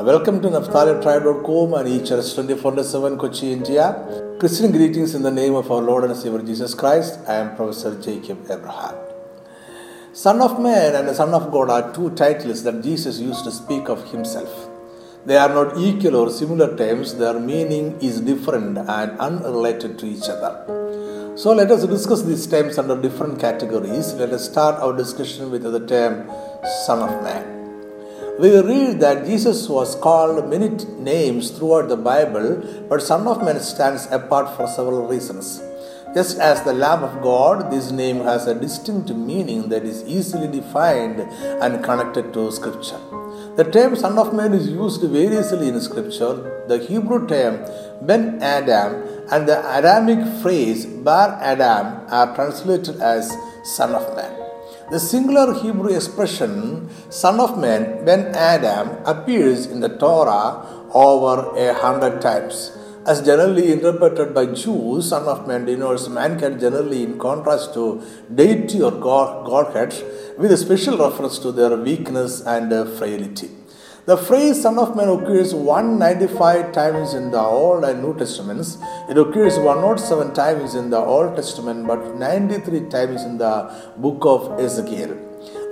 Uh, Welcome to NaphtaliTribe.com and each church 24 7 Kochi, India. Christian greetings in the name of our Lord and Savior Jesus Christ. I am Professor Jacob Abraham. Son of Man and the Son of God are two titles that Jesus used to speak of himself. They are not equal or similar terms, their meaning is different and unrelated to each other. So let us discuss these terms under different categories. Let us start our discussion with the term Son of Man. We read that Jesus was called many names throughout the Bible, but Son of Man stands apart for several reasons. Just as the Lamb of God, this name has a distinct meaning that is easily defined and connected to Scripture. The term Son of Man is used variously in Scripture. The Hebrew term Ben Adam and the Aramaic phrase Bar Adam are translated as Son of Man. The singular Hebrew expression Son of Man, Ben Adam, appears in the Torah over a hundred times. As generally interpreted by Jews, Son of Man denotes mankind generally in contrast to deity or God, Godhead, with a special reference to their weakness and frailty. The phrase Son of Man occurs 195 times in the Old and New Testaments. It occurs 107 times in the Old Testament, but 93 times in the book of Ezekiel.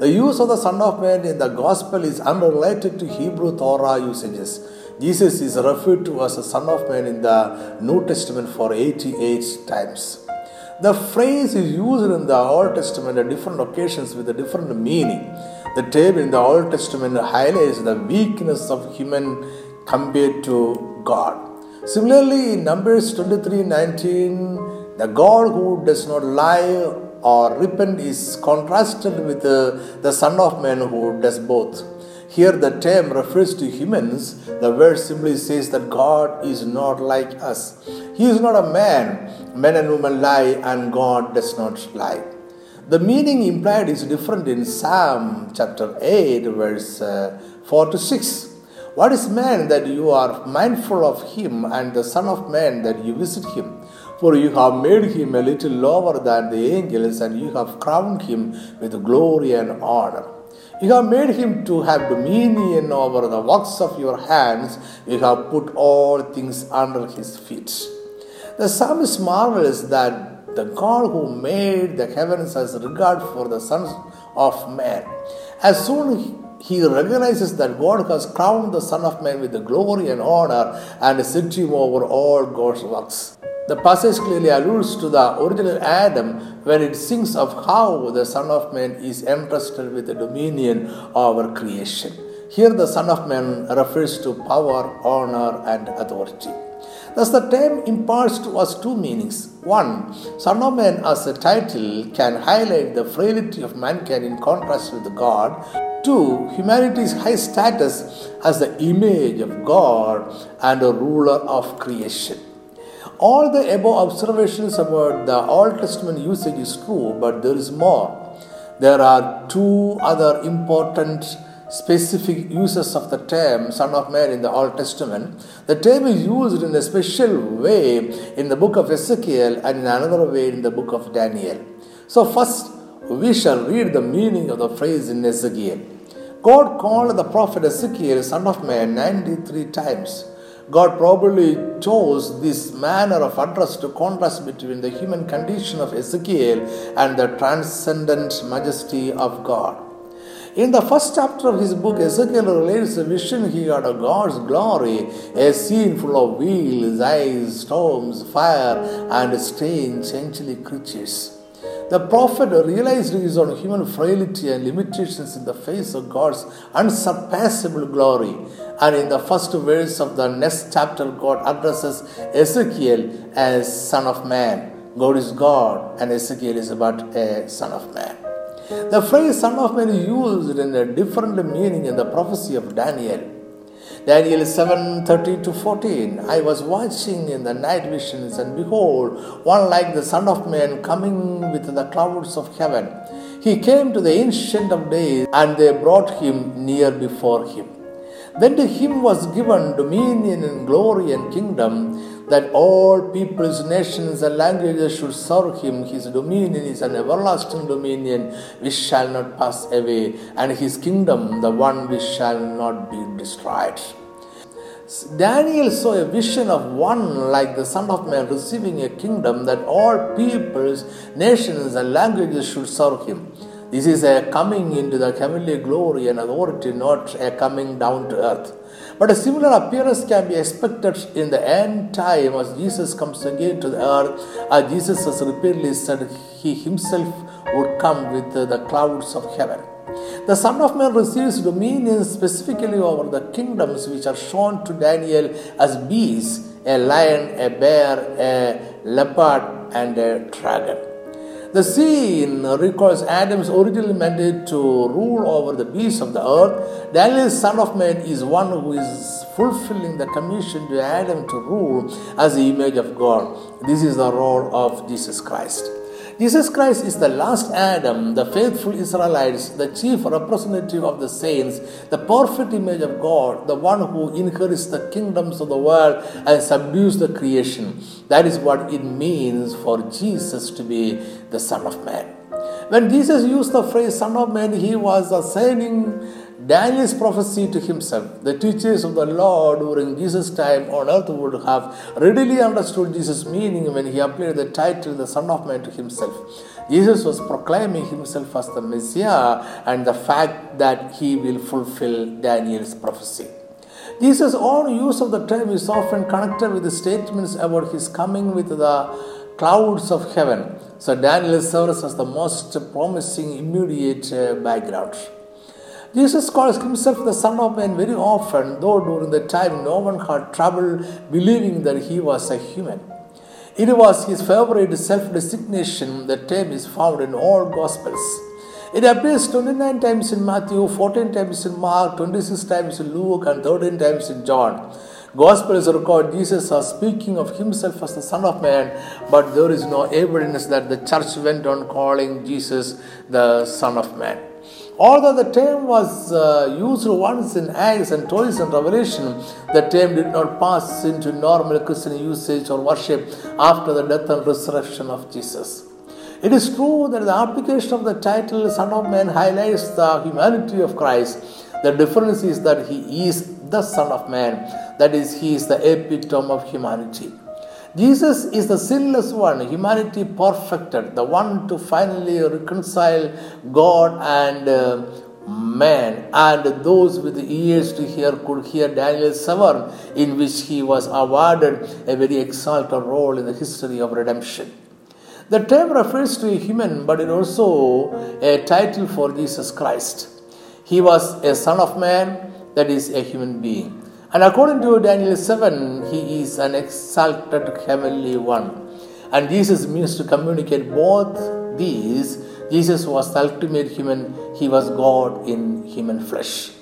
The use of the Son of Man in the Gospel is unrelated to Hebrew Torah usages. Jesus is referred to as the Son of Man in the New Testament for 88 times. The phrase is used in the Old Testament at different occasions with a different meaning. The term in the Old Testament highlights the weakness of human compared to God. Similarly, in Numbers 23 19, the God who does not lie or repent is contrasted with the, the Son of Man who does both. Here, the term refers to humans. The verse simply says that God is not like us. He is not a man. Men and women lie, and God does not lie. The meaning implied is different in Psalm chapter 8, verse uh, 4 to 6. What is man that you are mindful of him, and the Son of Man that you visit him? For you have made him a little lower than the angels, and you have crowned him with glory and honor. You have made him to have dominion over the works of your hands. You have put all things under his feet. The psalmist marvels that the God who made the heavens has regard for the sons of man. As soon he recognizes that God has crowned the Son of Man with the glory and honor and set him over all God's works. The passage clearly alludes to the original Adam when it sings of how the Son of Man is entrusted with the dominion over creation. Here, the Son of Man refers to power, honor, and authority. Thus, the term imparts to us two meanings. One, Son of Man as a title can highlight the frailty of mankind in contrast with God. Two, humanity's high status as the image of God and a ruler of creation. All the above observations about the Old Testament usage is true, but there is more. There are two other important specific uses of the term Son of Man in the Old Testament. The term is used in a special way in the book of Ezekiel and in another way in the book of Daniel. So, first, we shall read the meaning of the phrase in Ezekiel. God called the prophet Ezekiel Son of Man 93 times. God probably chose this manner of address to contrast between the human condition of Ezekiel and the transcendent majesty of God. In the first chapter of his book, Ezekiel relates a vision he had of God's glory, a scene full of wheels, eyes, storms, fire, and strange, angelic creatures. The prophet realized his own human frailty and limitations in the face of God's unsurpassable glory. And in the first verse of the next chapter, God addresses Ezekiel as Son of Man. God is God, and Ezekiel is but a Son of Man. The phrase Son of Man is used in a different meaning in the prophecy of Daniel. Daniel 7 13 to 14. I was watching in the night visions, and behold, one like the Son of Man coming with the clouds of heaven. He came to the Ancient of Days, and they brought him near before him. Then to him was given dominion and glory and kingdom, that all peoples, nations, and languages should serve him. His dominion is an everlasting dominion which shall not pass away, and his kingdom the one which shall not be destroyed. Daniel saw a vision of one like the Son of Man receiving a kingdom that all peoples, nations, and languages should serve him. This is a coming into the heavenly glory and authority, not a coming down to earth. But a similar appearance can be expected in the end time as Jesus comes again to the earth. As Jesus has repeatedly said, He Himself would come with the clouds of heaven. The Son of Man receives dominion specifically over the kingdoms which are shown to Daniel as beasts a lion, a bear, a leopard, and a dragon. The scene recalls Adam's original mandate to rule over the beasts of the earth. Daniel, son of man, is one who is fulfilling the commission to Adam to rule as the image of God. This is the role of Jesus Christ. Jesus Christ is the last Adam, the faithful Israelites, the chief representative of the saints, the perfect image of God, the one who inherits the kingdoms of the world and subdues the creation. That is what it means for Jesus to be the Son of Man. When Jesus used the phrase Son of Man, he was assigning Daniel's prophecy to himself. The teachers of the law during Jesus' time on earth would have readily understood Jesus' meaning when he applied the title the Son of Man to himself. Jesus was proclaiming himself as the Messiah and the fact that he will fulfill Daniel's prophecy. Jesus' own use of the term is often connected with the statements about his coming with the clouds of heaven. So Daniel serves as the most promising immediate uh, background. Jesus calls himself the Son of Man very often, though during the time no one had trouble believing that he was a human. It was his favorite self designation. The term is found in all Gospels. It appears 29 times in Matthew, 14 times in Mark, 26 times in Luke, and 13 times in John. Gospels record Jesus as speaking of himself as the Son of Man, but there is no evidence that the church went on calling Jesus the Son of Man. Although the term was uh, used once in Acts and twice in Revelation, the term did not pass into normal Christian usage or worship after the death and resurrection of Jesus. It is true that the application of the title Son of Man highlights the humanity of Christ. The difference is that he is the Son of Man, that is, he is the epitome of humanity. Jesus is the sinless one, humanity perfected, the one to finally reconcile God and uh, man. And those with ears to hear could hear Daniel 7, in which he was awarded a very exalted role in the history of redemption. The term refers to a human, but it also a title for Jesus Christ. He was a son of man, that is, a human being. And according to Daniel 7, he is an exalted heavenly one. And Jesus means to communicate both these. Jesus was the ultimate human, he was God in human flesh.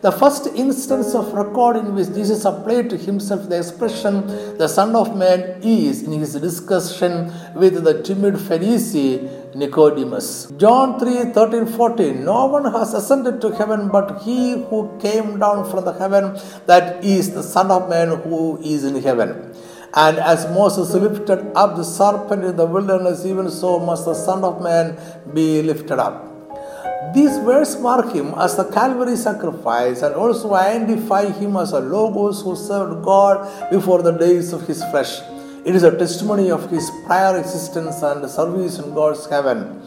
The first instance of record in which Jesus applied to himself the expression the Son of Man is in his discussion with the timid Pharisee Nicodemus. John 3 13 14. No one has ascended to heaven but he who came down from the heaven, that is the Son of Man who is in heaven. And as Moses lifted up the serpent in the wilderness, even so must the Son of Man be lifted up. These words mark him as the Calvary sacrifice and also identify him as a Logos who served God before the days of his flesh. It is a testimony of his prior existence and service in God's heaven,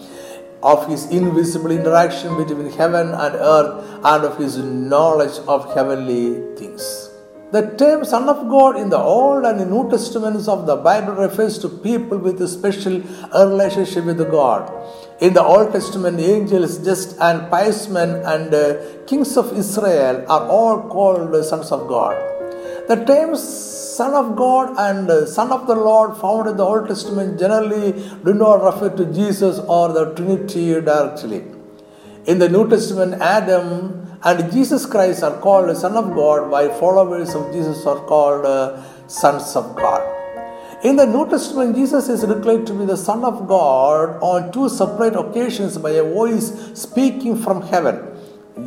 of his invisible interaction between heaven and earth, and of his knowledge of heavenly things. The term Son of God in the Old and New Testaments of the Bible refers to people with a special relationship with God. In the Old Testament, angels, just and pious men and uh, kings of Israel are all called sons of God. The terms Son of God and Son of the Lord found in the Old Testament generally do not refer to Jesus or the Trinity directly. In the New Testament, Adam and Jesus Christ are called Son of God, while followers of Jesus are called uh, sons of God. In the New Testament, Jesus is declared to be the Son of God on two separate occasions by a voice speaking from heaven.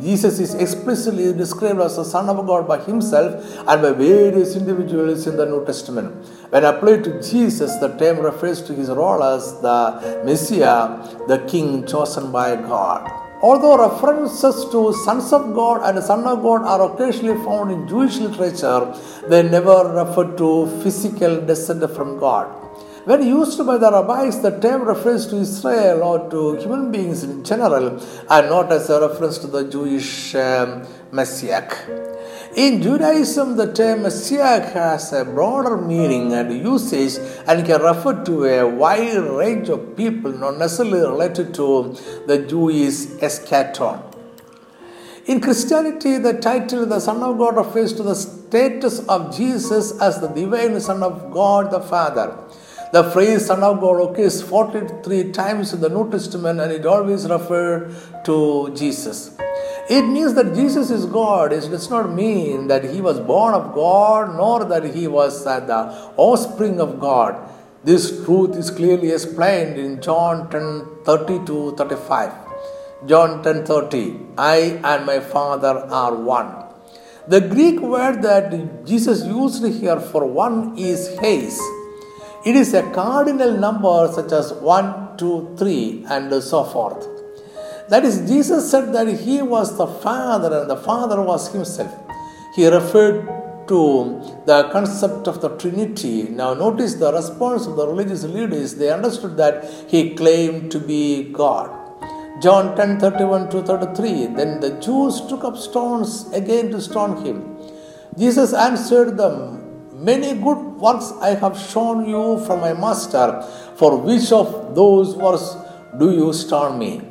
Jesus is explicitly described as the Son of God by himself and by various individuals in the New Testament. When applied to Jesus, the term refers to his role as the Messiah, the King chosen by God. Although references to sons of God and son of God are occasionally found in Jewish literature, they never refer to physical descent from God. When used by the rabbis, the term refers to Israel or to human beings in general and not as a reference to the Jewish um, Messiah. In Judaism, the term Messiah has a broader meaning and usage and can refer to a wide range of people, not necessarily related to the Jewish eschaton. In Christianity, the title the Son of God refers to the status of Jesus as the divine Son of God the Father. The phrase Son of God occurs 43 times in the New Testament and it always refers to Jesus. It means that Jesus is God. It does not mean that he was born of God nor that he was the offspring of God. This truth is clearly explained in John 10 30 to 35. John 10 30. I and my Father are one. The Greek word that Jesus used here for one is heis it is a cardinal number such as 1, 2, 3, and so forth. That is, Jesus said that He was the Father and the Father was Himself. He referred to the concept of the Trinity. Now, notice the response of the religious leaders. They understood that He claimed to be God. John 10 31 to 33. Then the Jews took up stones again to stone him. Jesus answered them, Many good works I have shown you from my master. For which of those works do you stone me?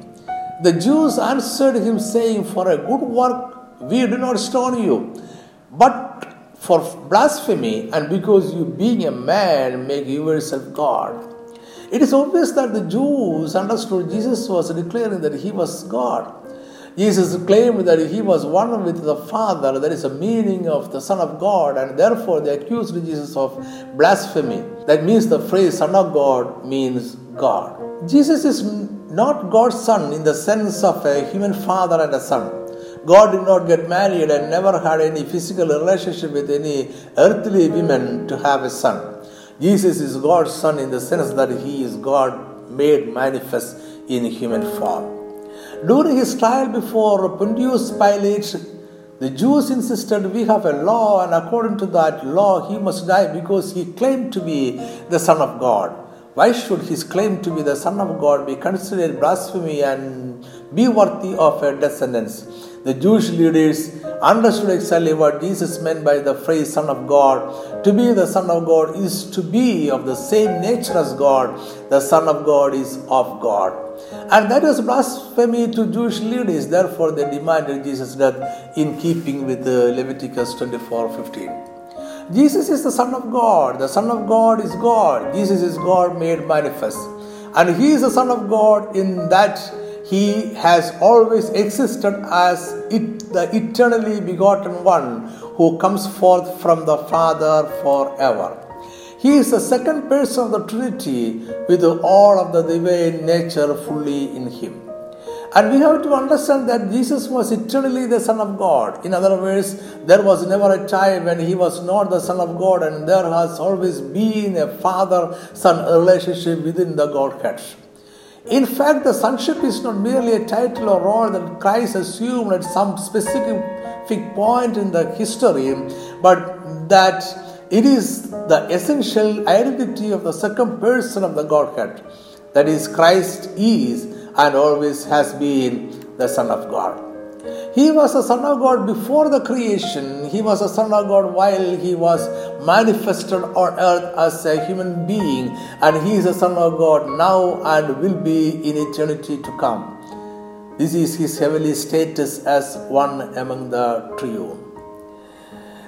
The Jews answered him, saying, For a good work we do not stone you, but for blasphemy, and because you, being a man, make yourself God. It is obvious that the Jews understood Jesus was declaring that he was God. Jesus claimed that he was one with the Father. That is a meaning of the Son of God, and therefore they accused Jesus of blasphemy. That means the phrase Son of God means God. Jesus is not God's Son in the sense of a human father and a son. God did not get married and never had any physical relationship with any earthly women to have a son. Jesus is God's Son in the sense that he is God made manifest in human form. During his trial before Pontius Pilate, the Jews insisted we have a law, and according to that law, he must die because he claimed to be the Son of God. Why should his claim to be the Son of God be considered blasphemy and be worthy of a death sentence? The Jewish leaders understood exactly what Jesus meant by the phrase Son of God. To be the Son of God is to be of the same nature as God. The Son of God is of God. And that was blasphemy to Jewish leaders. Therefore, they demanded Jesus' death in keeping with uh, Leviticus 24 15. Jesus is the Son of God. The Son of God is God. Jesus is God made manifest. And He is the Son of God in that He has always existed as it, the eternally begotten one who comes forth from the Father forever. He is the second person of the Trinity with all of the divine nature fully in him. And we have to understand that Jesus was eternally the Son of God. In other words, there was never a time when he was not the Son of God, and there has always been a father son relationship within the Godhead. In fact, the sonship is not merely a title or role that Christ assumed at some specific point in the history, but that it is the essential identity of the second person of the Godhead. That is, Christ is and always has been the Son of God. He was a Son of God before the creation. He was a Son of God while he was manifested on earth as a human being. And he is a Son of God now and will be in eternity to come. This is his heavenly status as one among the trio.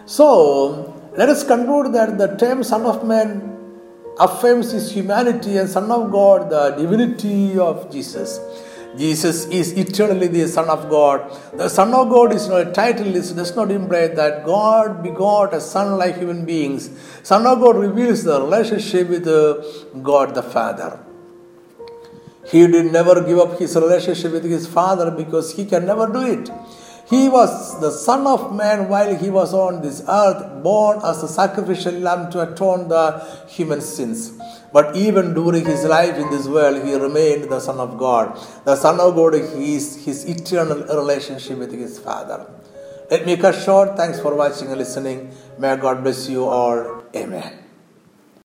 So, let us conclude that the term Son of Man affirms his humanity and Son of God, the divinity of Jesus. Jesus is eternally the Son of God. The Son of God is not a title, it does not imply that God begot a Son like human beings. Son of God reveals the relationship with uh, God the Father. He did never give up his relationship with his Father because he can never do it. He was the Son of Man while he was on this earth, born as a sacrificial lamb to atone the human sins. But even during his life in this world, he remained the Son of God. The Son of God is his eternal relationship with his Father. Let me cut short. Thanks for watching and listening. May God bless you all. Amen.